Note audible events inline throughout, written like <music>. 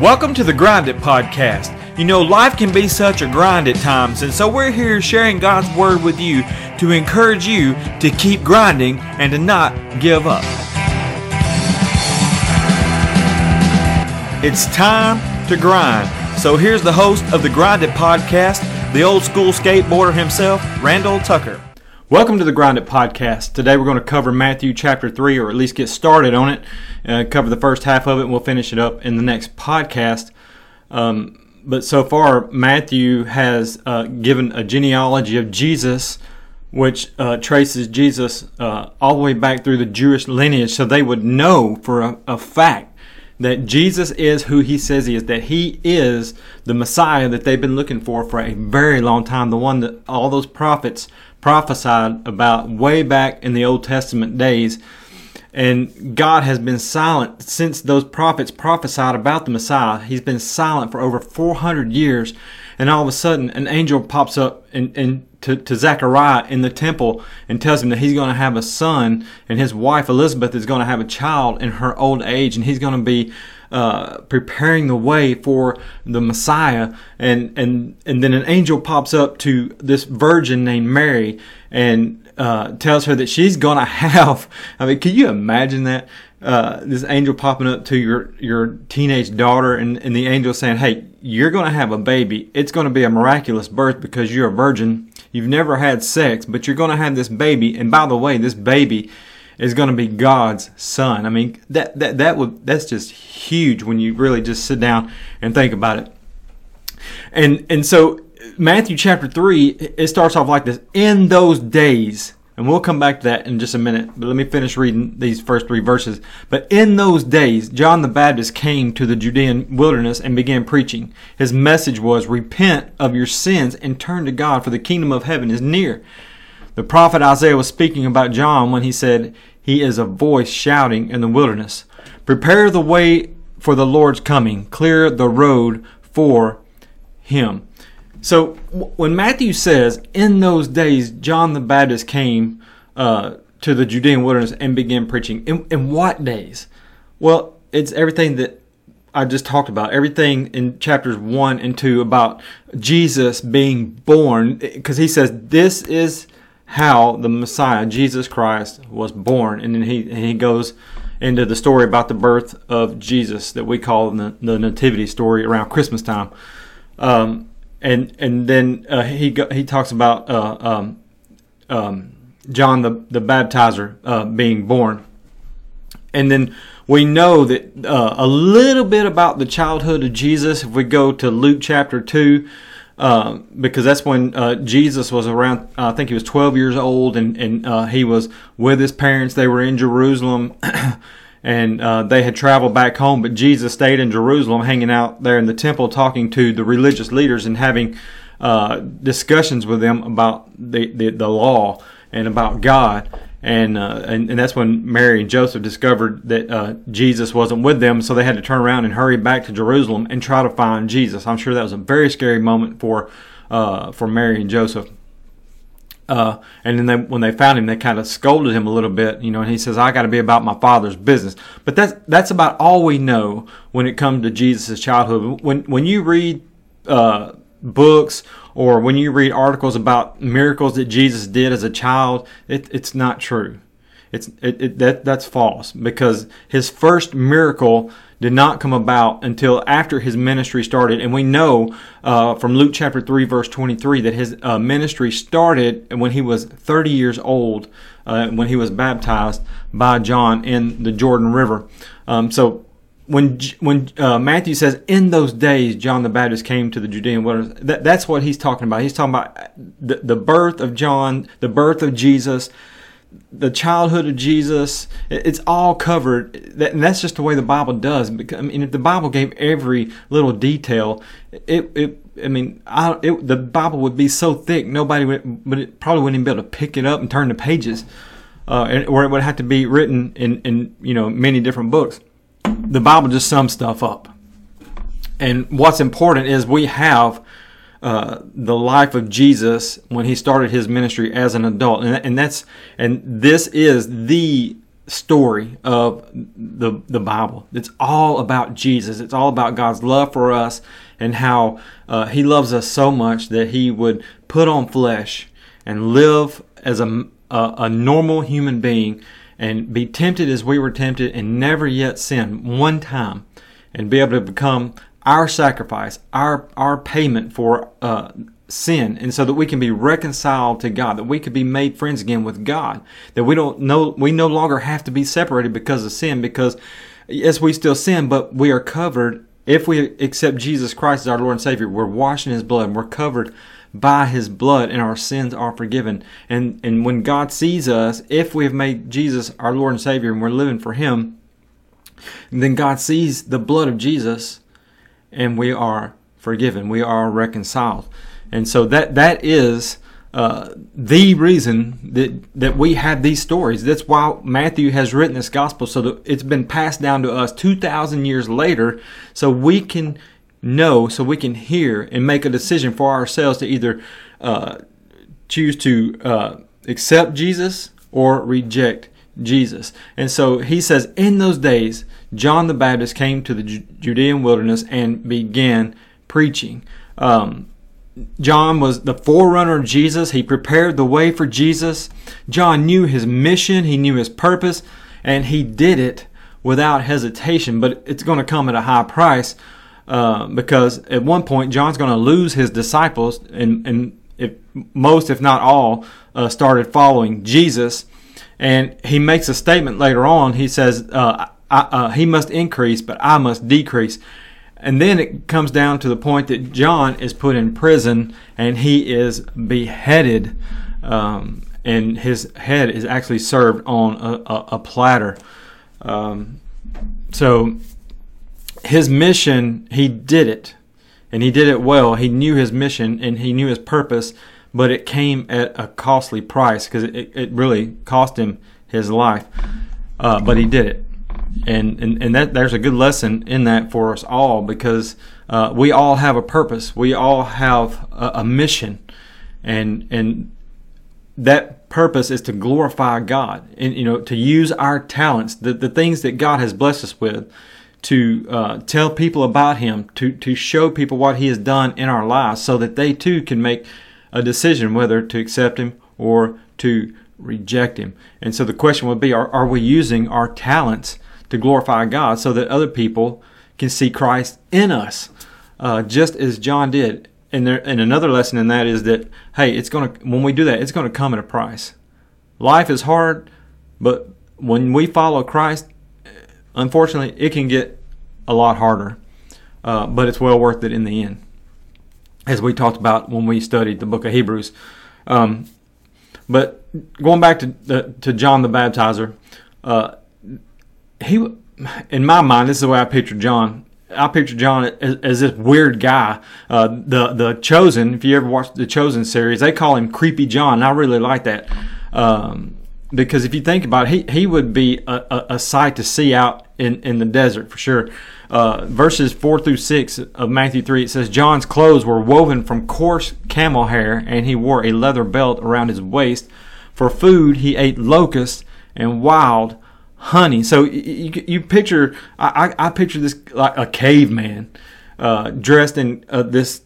Welcome to the Grind It Podcast. You know, life can be such a grind at times, and so we're here sharing God's Word with you to encourage you to keep grinding and to not give up. It's time to grind. So here's the host of the Grind It Podcast, the old school skateboarder himself, Randall Tucker. Welcome to the Grind It Podcast. Today we're going to cover Matthew chapter 3, or at least get started on it, uh, cover the first half of it, and we'll finish it up in the next podcast. Um, but so far, Matthew has uh, given a genealogy of Jesus, which uh, traces Jesus uh, all the way back through the Jewish lineage, so they would know for a, a fact that Jesus is who he says he is, that he is the Messiah that they've been looking for for a very long time, the one that all those prophets prophesied about way back in the Old Testament days. And God has been silent since those prophets prophesied about the Messiah. He's been silent for over 400 years. And all of a sudden, an angel pops up and, to, to Zechariah in the temple and tells him that he's going to have a son and his wife Elizabeth is going to have a child in her old age and he's going to be uh, preparing the way for the Messiah, and and and then an angel pops up to this virgin named Mary and uh, tells her that she's gonna <laughs> have. I mean, can you imagine that? Uh, this angel popping up to your your teenage daughter, and, and the angel saying, "Hey, you're gonna have a baby. It's gonna be a miraculous birth because you're a virgin. You've never had sex, but you're gonna have this baby. And by the way, this baby." Is going to be God's son. I mean, that, that, that would, that's just huge when you really just sit down and think about it. And, and so Matthew chapter 3, it starts off like this in those days. And we'll come back to that in just a minute. But let me finish reading these first three verses. But in those days, John the Baptist came to the Judean wilderness and began preaching. His message was, Repent of your sins and turn to God, for the kingdom of heaven is near. The prophet Isaiah was speaking about John when he said, He is a voice shouting in the wilderness. Prepare the way for the Lord's coming, clear the road for him. So when Matthew says, In those days, John the Baptist came uh, to the Judean wilderness and began preaching. In, in what days? Well, it's everything that I just talked about everything in chapters one and two about Jesus being born, because he says this is how the Messiah, Jesus Christ, was born. And then he, he goes into the story about the birth of Jesus that we call the, the nativity story around Christmas time. Um, and and then uh, he go, he talks about uh, um, um, John the the baptizer uh, being born, and then we know that uh, a little bit about the childhood of Jesus. If we go to Luke chapter two, uh, because that's when uh, Jesus was around. Uh, I think he was 12 years old, and and uh, he was with his parents. They were in Jerusalem, <clears throat> and uh, they had traveled back home. But Jesus stayed in Jerusalem, hanging out there in the temple, talking to the religious leaders and having discussions with them about the, the the law and about God and, uh, and and that's when Mary and Joseph discovered that uh, Jesus wasn't with them, so they had to turn around and hurry back to Jerusalem and try to find Jesus. I'm sure that was a very scary moment for uh, for Mary and Joseph. Uh, and then they, when they found him, they kind of scolded him a little bit, you know. And he says, "I got to be about my father's business." But that's that's about all we know when it comes to Jesus' childhood. When when you read uh, books or when you read articles about miracles that Jesus did as a child, it, it's not true. It's it, it, that that's false because his first miracle did not come about until after his ministry started, and we know uh, from Luke chapter three verse twenty three that his uh, ministry started when he was thirty years old, uh, when he was baptized by John in the Jordan River. Um, so when when uh, Matthew says in those days John the Baptist came to the Judean wilderness, that, that's what he's talking about. He's talking about the, the birth of John, the birth of Jesus, the childhood of Jesus. It's all covered, and that's just the way the Bible does. I mean, if the Bible gave every little detail, it, it I mean, I, it, the Bible would be so thick, nobody would, it probably wouldn't even be able to pick it up and turn the pages, uh, or it would have to be written in, in you know many different books the Bible just sums stuff up. And what's important is we have uh, the life of Jesus when he started his ministry as an adult, and, and that's and this is the story of the the Bible. It's all about Jesus. It's all about God's love for us and how uh, He loves us so much that He would put on flesh and live as a, a, a normal human being and be tempted as we were tempted and never yet sin one time and be able to become our sacrifice, our our payment for uh, sin and so that we can be reconciled to God, that we can be made friends again with God, that we don't know, we no longer have to be separated because of sin, because yes, we still sin, but we are covered. If we accept Jesus Christ as our Lord and Savior, we're washed in His blood, and we're covered by His blood, and our sins are forgiven. And, and when God sees us, if we have made Jesus our Lord and Savior and we're living for Him, then God sees the blood of Jesus and we are forgiven. We are reconciled. And so that that is uh, the reason that that we have these stories. That's why Matthew has written this gospel, so that it's been passed down to us two thousand years later, so we can know, so we can hear and make a decision for ourselves to either uh, choose to uh, accept Jesus or reject Jesus. And so he says, in those days, John the Baptist came to the Judean wilderness and began preaching. Um, John was the forerunner of Jesus. He prepared the way for Jesus. John knew his mission, he knew his purpose, and he did it without hesitation. But it's going to come at a high price uh, because at one point John's going to lose his disciples, and, and if most, if not all, uh, started following Jesus. And he makes a statement later on. He says, uh, I, uh, He must increase, but I must decrease. And then it comes down to the point that John is put in prison and he is beheaded, um, and his head is actually served on a, a, a platter. Um, so his mission, he did it, and he did it well. He knew his mission and he knew his purpose, but it came at a costly price because it, it really cost him his life. Uh, but he did it and and, and that there's a good lesson in that for us all because uh, we all have a purpose we all have a, a, mission and and that purpose is to glorify God and you know to use our talents the, the things that God has blessed us with to uh, tell people about him to to show people what he has done in our lives so that they too can make a decision whether to accept him or to reject him and so the question would be are, are we using our talents to glorify God so that other people can see Christ in us, uh, just as John did. And there, and another lesson in that is that hey, it's gonna when we do that, it's gonna come at a price. Life is hard, but when we follow Christ, unfortunately, it can get a lot harder. Uh, but it's well worth it in the end, as we talked about when we studied the book of Hebrews. Um, but going back to the, to John the Baptizer, uh, he, in my mind, this is the way I picture John. I picture John as, as this weird guy. Uh, the the Chosen. If you ever watched the Chosen series, they call him Creepy John. And I really like that um, because if you think about it, he he would be a, a, a sight to see out in, in the desert for sure. Uh, verses 4 through 6 of Matthew 3, it says, John's clothes were woven from coarse camel hair, and he wore a leather belt around his waist. For food, he ate locusts and wild honey. So you, you picture, I, I picture this like a caveman uh, dressed in uh, this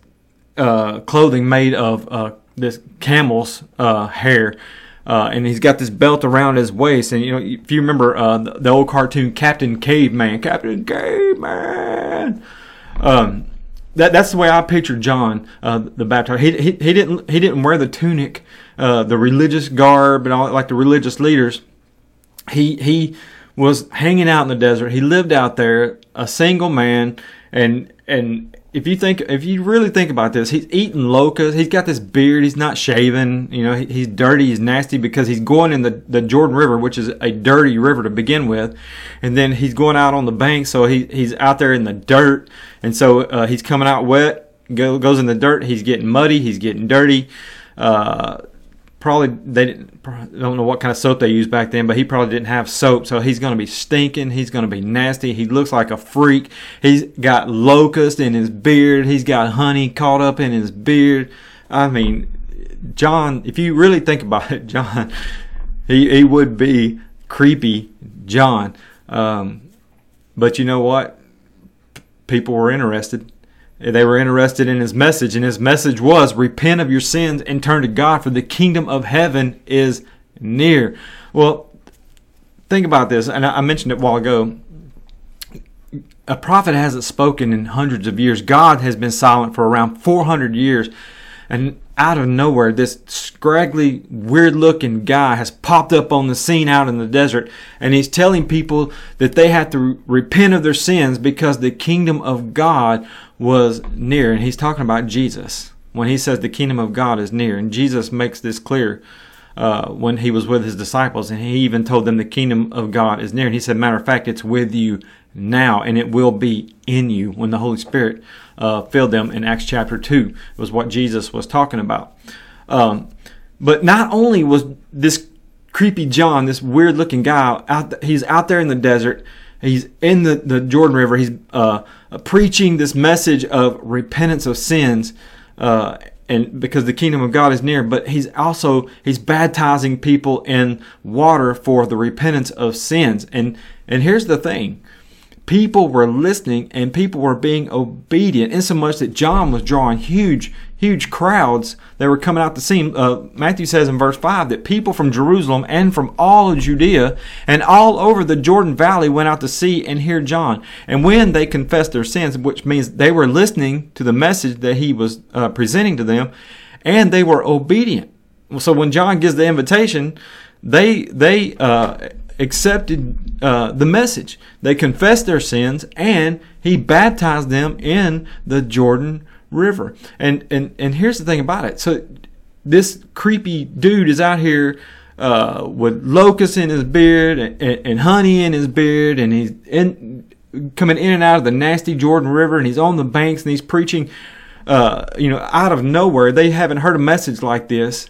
uh, clothing made of uh, this camel's uh, hair. Uh, and he's got this belt around his waist, and you know if you remember the, the, old cartoon Captain Caveman, Captain Caveman. Um, that that's the way I picture John the Baptist. He, he he didn't he didn't wear the tunic, the religious garb, and all like the religious leaders he he was hanging out in the desert. He lived out there, a single man, and and if you think if you really think about this, he's eating locusts. He's got this beard. He's not shaven. You know, he, he's dirty. He's nasty because he's going in the, the Jordan River, which is a dirty river to begin with, and then he's going out on the bank. So he he's out there in the dirt, and so uh, he's coming out wet. Go, goes in the dirt. He's getting muddy. He's getting dirty. Uh, probably they didn't, don't know what kind of soap they used back then, but he probably didn't have soap, so he's going to be stinking. He's going to be nasty. He looks like a freak. He's got locust in his beard. He's got honey caught up in his beard. I mean, John, if you really think about it, <laughs> John, he he would be creepy John. Um, but you know what? People were interested. They were interested in his message, and his message was repent of your sins and turn to God, for the kingdom of heaven is near. Well, think about this, and I mentioned it a while ago. A prophet hasn't spoken in hundreds of years. God has been silent for around 400 years. And out of nowhere, this scraggly, weird looking guy has popped up on the scene out in the desert, and he's telling people that they have to repent of their sins because the kingdom of God was near. And he's talking about Jesus when he says the kingdom of God is near. And Jesus makes this clear uh, when he was with his disciples, and he even told them the kingdom of God is near. And he said, matter of fact, it's with you now, and it will be in you when the Holy Spirit uh, filled them in Acts chapter 2, was what Jesus was talking about. Um, but not only was this creepy John, this weird looking guy, out, he's out there in the desert, he's in the, the Jordan River, he's uh, preaching this message of repentance of sins. Uh, and because the kingdom of God is near, but he's also he's baptizing people in water for the repentance of sins. And and here's the thing people were listening and people were being obedient, in so much that John was drawing huge, huge crowds that were coming out to see him. Uh, Matthew says in verse 5 that people from Jerusalem and from all of Judea and all over the Jordan Valley went out to see and hear John. And when they confessed their sins, which means they were listening to the message that he was uh, presenting to them, and they were obedient. So when John gives the invitation, they they uh, accepted uh, the message. They confessed their sins, and he baptized them in the Jordan River. And and and here's the thing about it. So this creepy dude is out here uh, with locusts in his beard and, and, honey in his beard, and he's in coming in and out of the nasty Jordan River, and he's on the banks and he's preaching. Uh, you know, out of nowhere, they haven't heard a message like this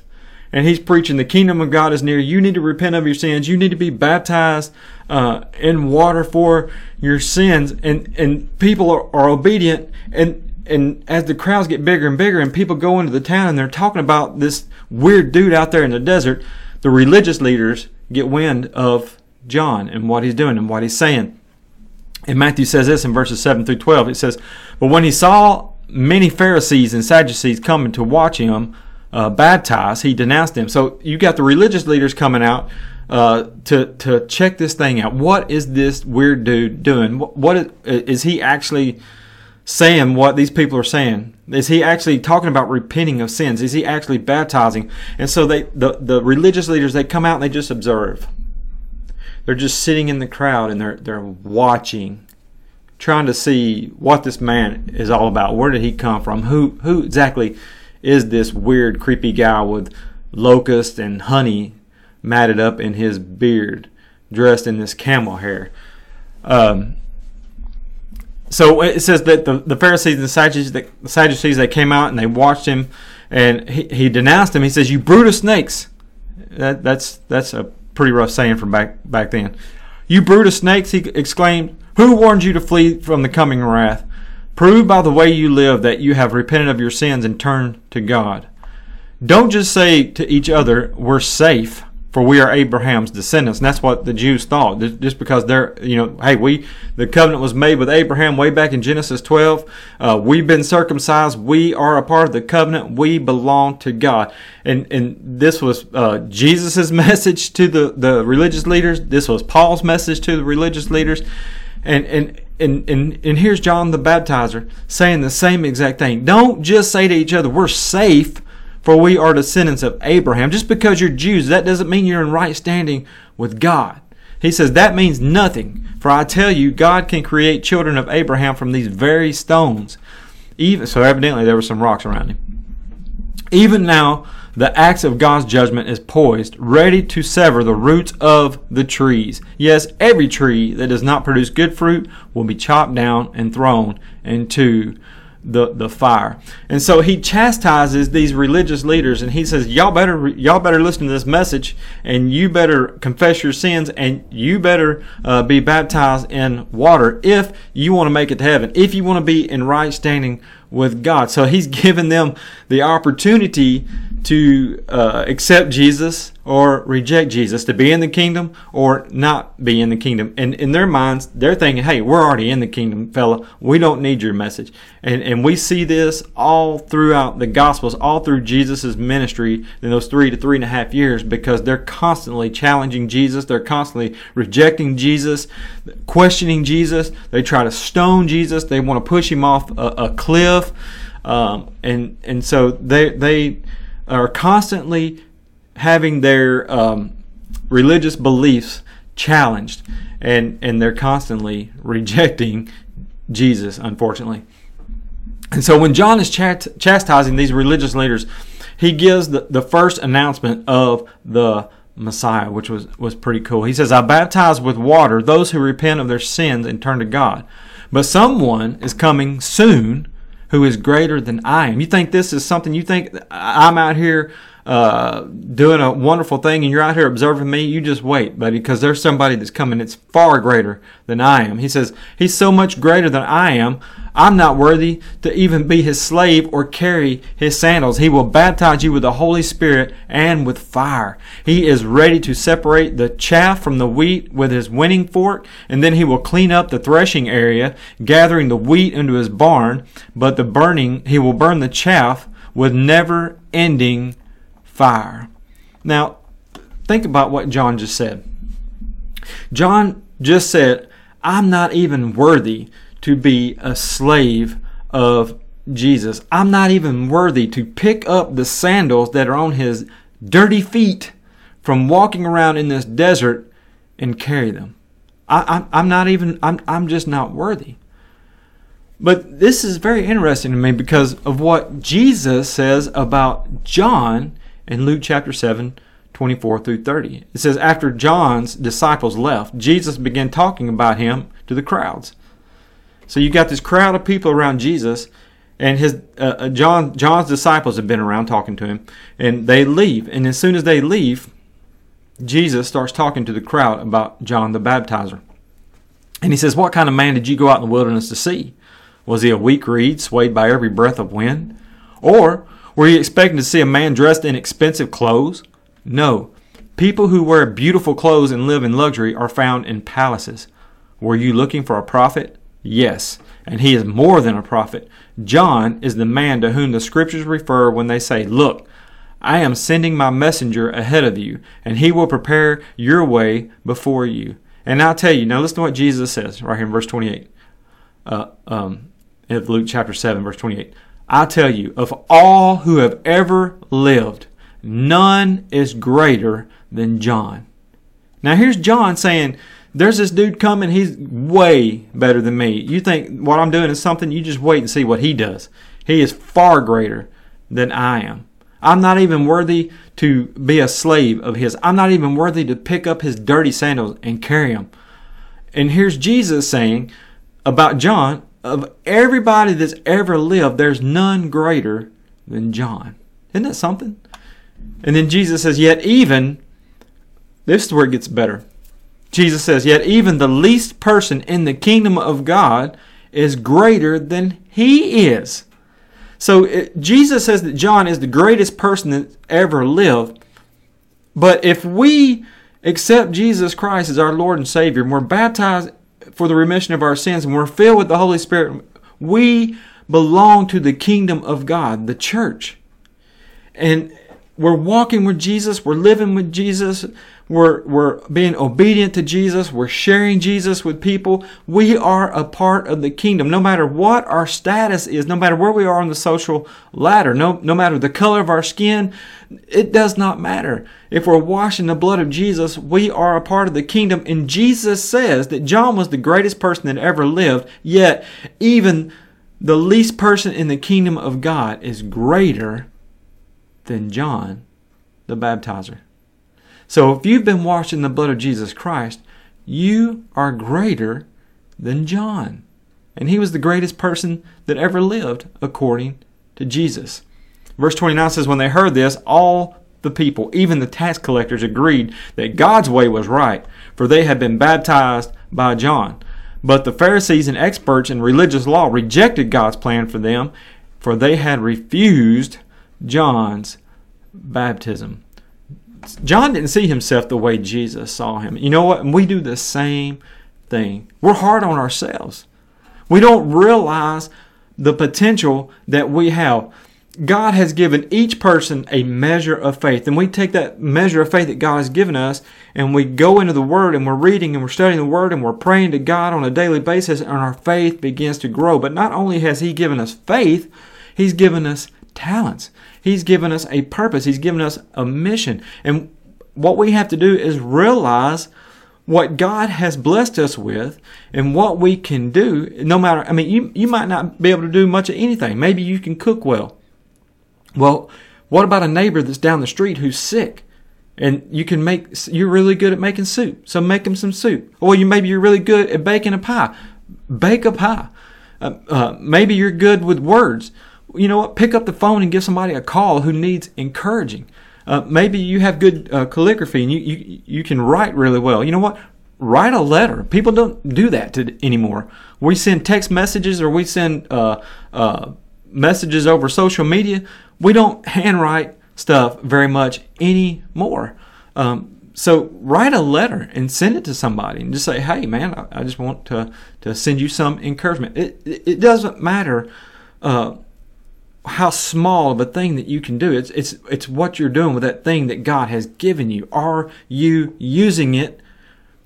and he's preaching the kingdom of God is near. You need to repent of your sins. You need to be baptized uh, in water for your sins. And and people are, are obedient. And and as the crowds get bigger and bigger, and people go into the town and they're talking about this weird dude out there in the desert, the religious leaders get wind of John and what he's doing and what he's saying. And Matthew says this in verses 7 through 12. It says, But when he saw many Pharisees and Sadducees coming to watch him, uh, baptized, he denounced them. So you got the religious leaders coming out uh, to to check this thing out. What is this weird dude doing? What, what is, is he actually saying? What these people are saying? Is he actually talking about repenting of sins? Is he actually baptizing? And so they the the religious leaders they come out and they just observe. They're just sitting in the crowd and they're they're watching trying to see what this man is all about. Where did he come from? Who who exactly is this weird, creepy guy with locust and honey matted up in his beard, dressed in this camel hair. Um, so it says that the, the Pharisees and the Sadducees, the Sadducees, they came out and they watched him, and he, he denounced him. He says, "You brood of snakes." That, that's that's a pretty rough saying from back back then. You brood of snakes! He exclaimed. Who warned you to flee from the coming wrath? Prove by the way you live that you have repented of your sins and turned to God. Don't just say to each other, we're safe, for we are Abraham's descendants. And that's what the Jews thought. Just because they're, you know, hey, we, the covenant was made with Abraham way back in Genesis 12. Uh, we've been circumcised. We are a part of the covenant. We belong to God. And, and this was, uh, Jesus' <laughs> message to the, the religious leaders. This was Paul's message to the religious leaders. And, and, and, and, and here's John the Baptizer saying the same exact thing. Don't just say to each other, we're safe, for we are descendants of Abraham. Just because you're Jews, that doesn't mean you're in right standing with God. He says that means nothing. For I tell you, God can create children of Abraham from these very stones. Even so, evidently there were some rocks around him. Even now, the axe of God's judgment is poised, ready to sever the roots of the trees. Yes, every tree that does not produce good fruit will be chopped down and thrown into the, the fire. And so he chastises these religious leaders and he says, Y'all better y'all better listen to this message and you better confess your sins and you better uh, be baptized in water if you want to make it to heaven, if you want to be in right standing with God. So he's <laughs> given them the opportunity to uh, accept Jesus or reject Jesus, to be in the kingdom or not be in the kingdom. And in their minds, they're thinking, hey, we're already in the kingdom, fella. We don't need your message. And, and we see this all throughout the Gospels, all through Jesus' ministry in those three to three and a half years because they're constantly challenging Jesus. They're constantly rejecting Jesus, questioning Jesus. They try to stone Jesus. They want to push him off a, a cliff. Um, and, and so they, they, are constantly having their um, religious beliefs challenged, and and they're constantly <laughs> rejecting Jesus, unfortunately. And so when John is chastising these religious leaders, he gives the, the first announcement of the Messiah, which was, was pretty cool. He says, I baptize with water those who repent of their sins and turn to God. But someone is coming soon who is greater than I am. You think this is something you think I'm out here uh, doing a wonderful thing and you're out here observing me? You just wait, buddy, because there's somebody that's coming that's far greater than I am. He says, He's so much greater than I am. I'm not worthy to even be his slave or carry his sandals. He will baptize you with the Holy Spirit and with fire. He is ready to separate the chaff from the wheat with his winning fork, and then he will clean up the threshing area, gathering the wheat into his barn, but the burning, he will burn the chaff with never ending fire. Now, think about what John just said. John just said, I'm not even worthy to be a slave of Jesus. I'm not even worthy to pick up the sandals that are on his dirty feet from walking around in this desert and carry them. I, am not even, I'm, I'm just not worthy. But this is very interesting to me because of what Jesus says about John in Luke chapter 7, 24 through 30. It says, After John's disciples left, Jesus began talking about him to the crowds. So you got this crowd of people around Jesus, and his uh, uh, John John's disciples have been around talking to him, and they leave. And as soon as they leave, Jesus starts talking to the crowd about John the Baptizer. And he says, What kind of man did you go out in the wilderness to see? Was he a weak reed swayed by every breath of wind? Or were you expecting to see a man dressed in expensive clothes? No. People who wear beautiful clothes and live in luxury are found in palaces. Were you looking for a prophet? Yes, and he is more than a prophet. John is the man to whom the scriptures refer when they say, Look, I am sending my messenger ahead of you, and he will prepare your way before you. And I'll tell you, now listen to what Jesus says right here in verse 28 uh, um, of Luke chapter 7, verse 28. I tell you, of all who have ever lived, none is greater than John. Now here's John saying, there's this dude coming, he's way better than me. You think what I'm doing is something, you just wait and see what he does. He is far greater than I am. I'm not even worthy to be a slave of his. I'm not even worthy to pick up his dirty sandals and carry them. And here's Jesus saying about John, of everybody that's ever lived, there's none greater than John. Isn't that something? And then Jesus says, Yet even, this is where it gets better. Jesus says, Yet even the least person in the kingdom of God is greater than he is. So it, Jesus says that John is the greatest person that ever lived. But if we accept Jesus Christ as our Lord and Savior, and we're baptized for the remission of our sins, and we're filled with the Holy Spirit, we belong to the kingdom of God, the church. And we're walking with Jesus, we're living with Jesus, we're, we're being obedient to Jesus, we're sharing Jesus with people. We are a part of the kingdom. No matter what our status is, no matter where we are on the social ladder, no, no matter the color of our skin, it does not matter. If we're washed in the blood of Jesus, we are a part of the kingdom. And Jesus says that John was the greatest person that ever lived, yet even the least person in the kingdom of God is greater than John the baptizer. So if you've been washed in the blood of Jesus Christ, you are greater than John. And he was the greatest person that ever lived according to Jesus. Verse 29 says, When they heard this, all the people, even the tax collectors, agreed that God's way was right, for they had been baptized by John. But the Pharisees and experts in religious law rejected God's plan for them, for they had refused John's baptism. John didn't see himself the way Jesus saw him. You know what? We do the same thing. We're hard on ourselves. We don't realize the potential that we have. God has given each person a measure of faith. And we take that measure of faith that God has given us and we go into the Word and we're reading and we're studying the Word and we're praying to God on a daily basis and our faith begins to grow. But not only has He given us faith, He's given us talents. He's given us a purpose. He's given us a mission. And what we have to do is realize what God has blessed us with and what we can do, no matter, I mean, you, you might not be able to do much of anything. Maybe you can cook well. Well, what about a neighbor that's down the street who's sick? And you can make, you're really good at making soup. So make them some soup. Or you, maybe you're really good at baking a pie. Bake a pie. Uh, uh, maybe you're good with words you know what? Pick up the phone and give somebody a call who needs encouraging. Uh, maybe you have good uh, calligraphy and you, you you can write really well. You know what? Write a letter. People don't do that to, anymore. We send text messages or we send uh, uh, messages over social media. We don't handwrite stuff very much anymore. Um, so write a letter and send it to somebody and just say, "Hey, man, I, I just want to to send you some encouragement." It it, it doesn't matter uh, how small of a thing that you can do. It's it's it's what you're doing with that thing that God has given you. Are you using it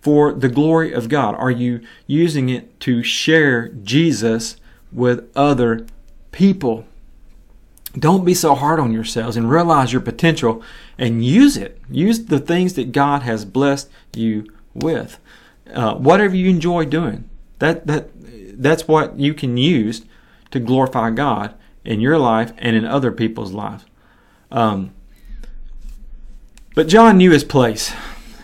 for the glory of God? Are you using it to share Jesus with other people? Don't be so hard on yourselves and realize your potential and use it. Use the things that God has blessed you with. Uh, whatever you enjoy doing, that that that's what you can use to glorify God in your life and in other people's lives. Um, but John knew his place.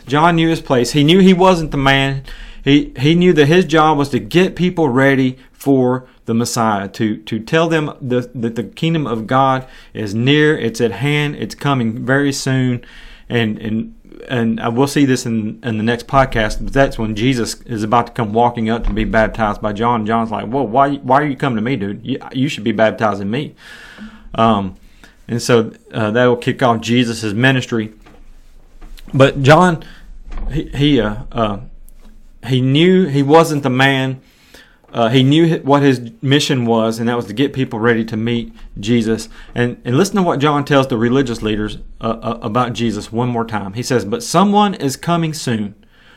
John knew his place. He knew he wasn't the man. He, he knew that his job was to get people ready for the Messiah, to, to tell them the, that the kingdom of God is near, it's at hand, it's coming very soon. And, and and we'll see this in, in the next podcast, but that's when Jesus is about to come walking up to be baptized by John. John's like, "Whoa, why why are you coming to me, dude? You, you should be baptizing me." Um, and so uh, that will kick off Jesus' ministry. But John, he he, uh, uh, he knew he wasn't the man uh, he knew what his mission was, and that was to get people ready to meet Jesus. And, and listen to what John tells the religious leaders uh, uh, about Jesus one more time. He says, But someone is coming soon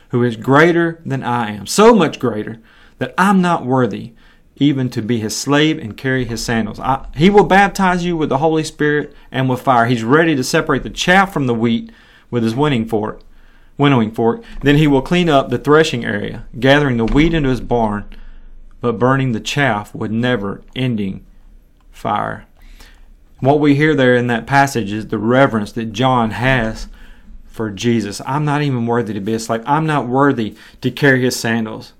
who is greater than I am, so much greater that I'm not worthy even to be his slave and carry his sandals. I, he will baptize you with the Holy Spirit and with fire. He's ready to separate the chaff from the wheat with his winning fork. Winnowing fork. Then he will clean up the threshing area, gathering the wheat into his barn but burning the chaff with never ending fire. What we hear there in that passage is the reverence that John has for Jesus. I'm not even worthy to be a slave. I'm not worthy to carry his sandals.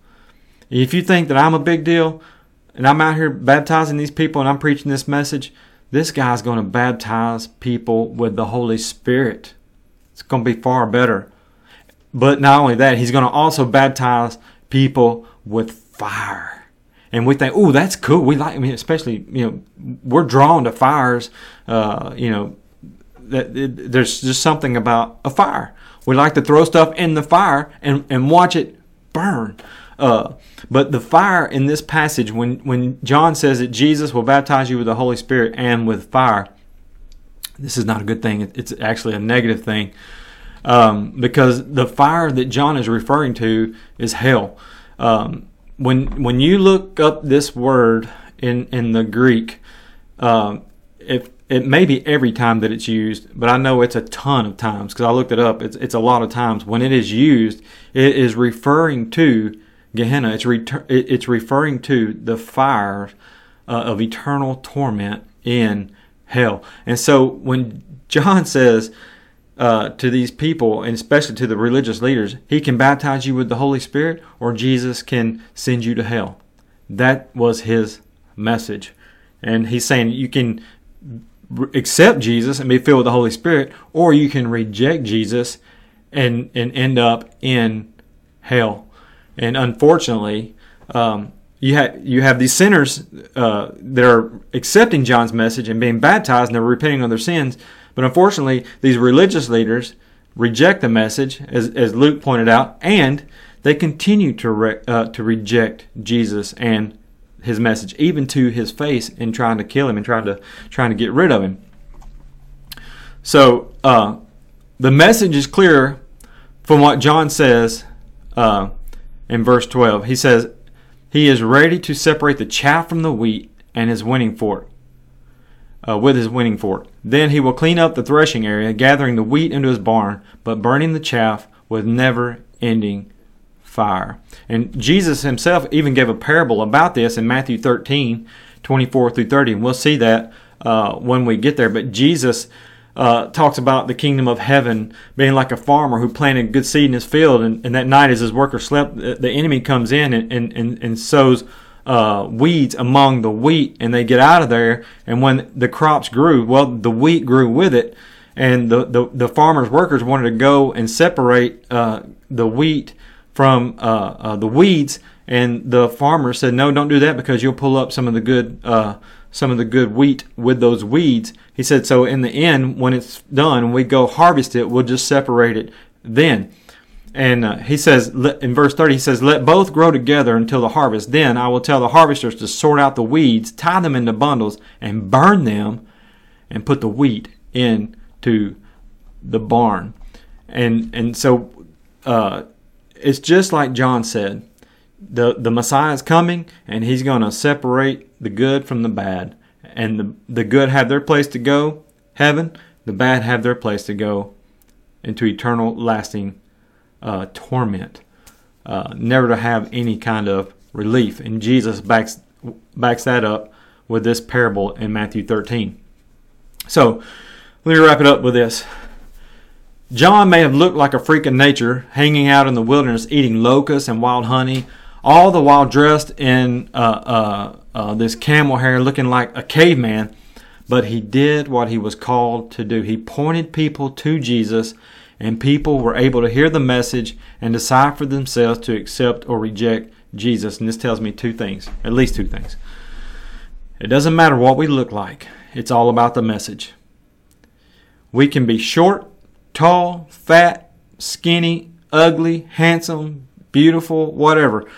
If you think that I'm a big deal and I'm out here baptizing these people and I'm preaching this message, this guy's going to baptize people with the Holy Spirit. It's going to be far better. But not only that, he's going to also baptize people with fire and we think, oh, that's cool. We like, I mean, especially you know, we're drawn to fires. Uh, you know, that it, there's just something about a fire. We like to throw stuff in the fire and and watch it burn. Uh, but the fire in this passage, when when John says that Jesus will baptize you with the Holy Spirit and with fire, this is not a good thing. It's actually a negative thing. Um, because the fire that John is referring to is hell. Um, when when you look up this word in in the Greek, um, if it may be every time that it's used, but I know it's a ton of times because I looked it up. It's it's a lot of times when it is used, it is referring to Gehenna. It's retur- it's referring to the fire uh, of eternal torment in hell. And so when John says uh, to these people, and especially to the religious leaders, he can baptize you with the Holy Spirit, or Jesus can send you to hell. That was his message. And he's saying you can accept Jesus and be filled with the Holy Spirit, or you can reject Jesus and, and end up in hell. And unfortunately, um, you have you have these sinners uh, that are accepting John's message and being baptized and they're repenting of their sins, But unfortunately, these religious leaders reject the message, as, as Luke pointed out, and they continue to, re- uh, to reject Jesus and his message, even to his face, in trying to kill him and trying to trying to get rid of him. So uh, the message is clear from what John says uh, in verse 12. He says, He is ready to separate the chaff from the wheat and his winning fork. Uh, with his winning fork. Then he will clean up the threshing area, gathering the wheat into his barn, but burning the chaff with never ending fire. And Jesus himself even gave a parable about this in Matthew 13, 24 through 30. And we'll see that uh, when we get there. But Jesus uh, talks about the kingdom of heaven being like a farmer who planted good seed in his field, and, and that night as his worker slept, the enemy comes in and, and, and, and sows uh, weeds among the wheat, and they get out of there. And when the crops grew, well, the wheat grew with it, and the, the, the farmers' workers wanted to go and separate uh, the wheat from uh, uh, the weeds, and the farmer said, "No, don't do that because you'll pull up some of the good uh, some of the good wheat with those weeds. He said, so in the end, when it's done, we go harvest it, we'll just separate it then. And uh, he says, in verse 30, he says, Let both grow together until the harvest. Then I will tell the harvesters to sort out the weeds, tie them into bundles, and burn them, and put the wheat into the barn. And, and so uh, it's just like John said the the Messiah is coming, and he's going to separate the good from the bad, and the the good have their place to go, heaven. The bad have their place to go into eternal, lasting uh, torment, uh, never to have any kind of relief. And Jesus backs backs that up with this parable in Matthew 13. So let me wrap it up with this. John may have looked like a freak of nature, hanging out in the wilderness, eating locusts and wild honey all the while dressed in uh, uh, uh, this camel hair, looking like a caveman. But he did what he was called to do. He pointed people to Jesus, and people were able to hear the message and decide for themselves to accept or reject Jesus. And this tells me two things, at least two things. It doesn't matter what we look like, it's all about the message. We can be short, tall, fat, skinny, ugly, handsome, beautiful, whatever.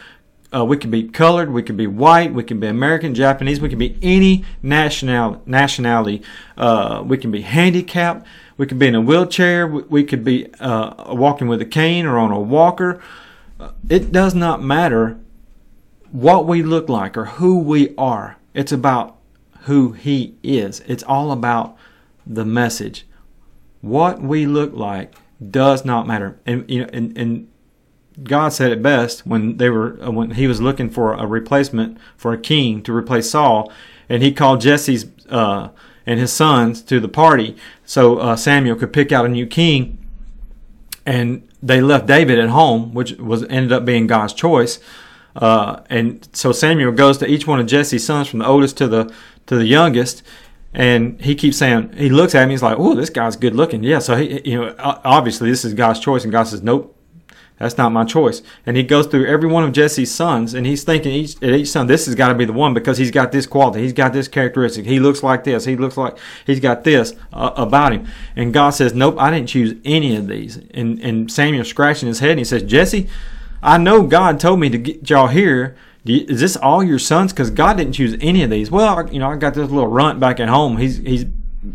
Uh, we can be colored, we can be white, we can be American, Japanese, we can be any national nationality. Uh, we can be handicapped, we could be in a wheelchair, we, could be uh, walking with a cane or on a walker. Uh, it does not matter what we look like or who we are. It's about who He is. It's all about the message. What we look like does not matter. And you know, and, and God said it best when they were uh, when he was looking for a replacement for a king to replace Saul, and he called Jesse's uh, and his sons to the party so uh, Samuel could pick out a new king. And they left David at home, which was ended up being God's choice. Uh, and so Samuel goes to each one of Jesse's sons, from the oldest to the to the youngest, and he keeps saying he looks at me. He's like, "Oh, this guy's good looking." Yeah, so he, you know, obviously this is God's choice, and God says, "Nope, that's not my choice. And he goes through every one of Jesse's sons, and he's thinking each at each son, this has got to be the one because he's got this quality, he's got this characteristic, he looks like this, he looks like he's got this uh, about him. And God says, nope, I didn't choose any of these. And and Samuel scratching his head, and he says, Jesse, I know God told me to get y'all here. Is this all your sons? Because God didn't choose any of these. Well, you know, I got this little runt back at home. He's he's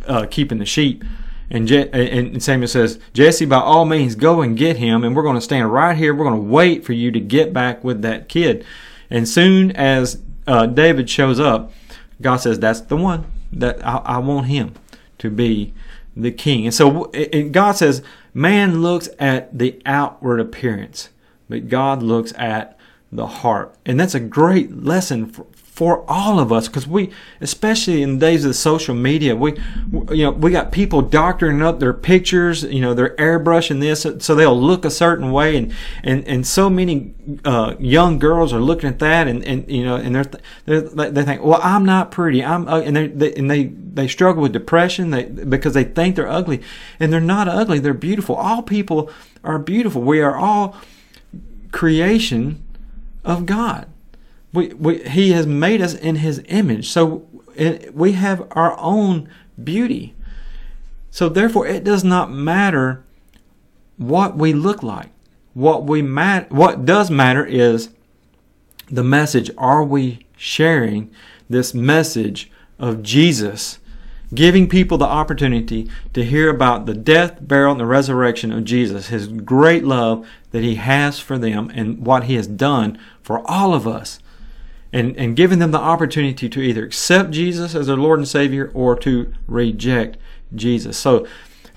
uh, keeping the sheep. And, Je- and Samuel says, Jesse, by all means, go and get him, and we're going to stand right here. We're going to wait for you to get back with that kid. And soon as uh, David shows up, God says, That's the one that I, I want him to be the king. And so and God says, Man looks at the outward appearance, but God looks at the heart. And that's a great lesson for, for all of us because we especially in the days of social media we you know we got people doctoring up their pictures you know they're airbrushing this so they'll look a certain way and and and so many uh, young girls are looking at that and and you know and they're, they're they think well i'm not pretty i'm uh, and they and they they struggle with depression they because they think they're ugly and they're not ugly they're beautiful. All people are beautiful. We are all creation of god we, we, he has made us in his image. So we have our own beauty. So therefore, it does not matter what we look like. What we mat- what does matter is the message. Are we sharing this message of Jesus, giving people the opportunity to hear about the death, burial, and the resurrection of Jesus, his great love that he has for them, and what he has done for all of us? And, and giving them the opportunity to either accept Jesus as their Lord and Savior or to reject Jesus. So,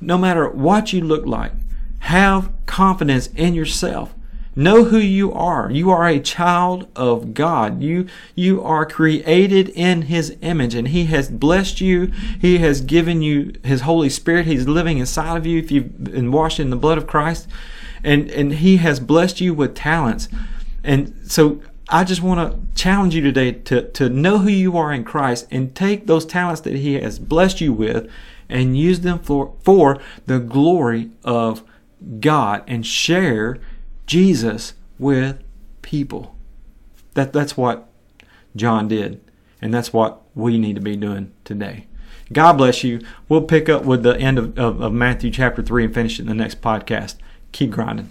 no matter what you look like, have confidence in yourself. Know who you are. You are a child of God. You, you are created in His image and He has blessed you. He has given you His Holy Spirit. He's living inside of you if you've been washed in the blood of Christ. And, and He has blessed you with talents. And so I just want to challenge you today to, to know who you are in Christ and take those talents that He has blessed you with and use them for, for the glory of God and share Jesus with people. That, that's what John did. And that's what we need to be doing today. God bless you. We'll pick up with the end of, of, of Matthew chapter 3 and finish it in the next podcast. Keep grinding.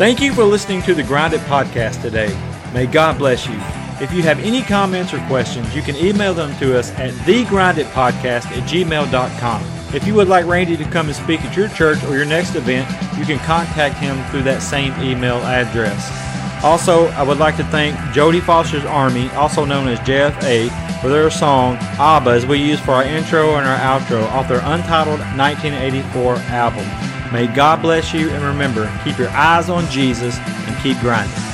Thank you for listening to the Grinded podcast today. May God bless you. If you have any comments or questions, you can email them to us at thegrindedpodcast at gmail.com. If you would like Randy to come and speak at your church or your next event, you can contact him through that same email address. Also, I would like to thank Jodie Foster's Army, also known as JFA, for their song ABBA as we use for our intro and our outro off their untitled 1984 album. May God bless you and remember, keep your eyes on Jesus and keep grinding.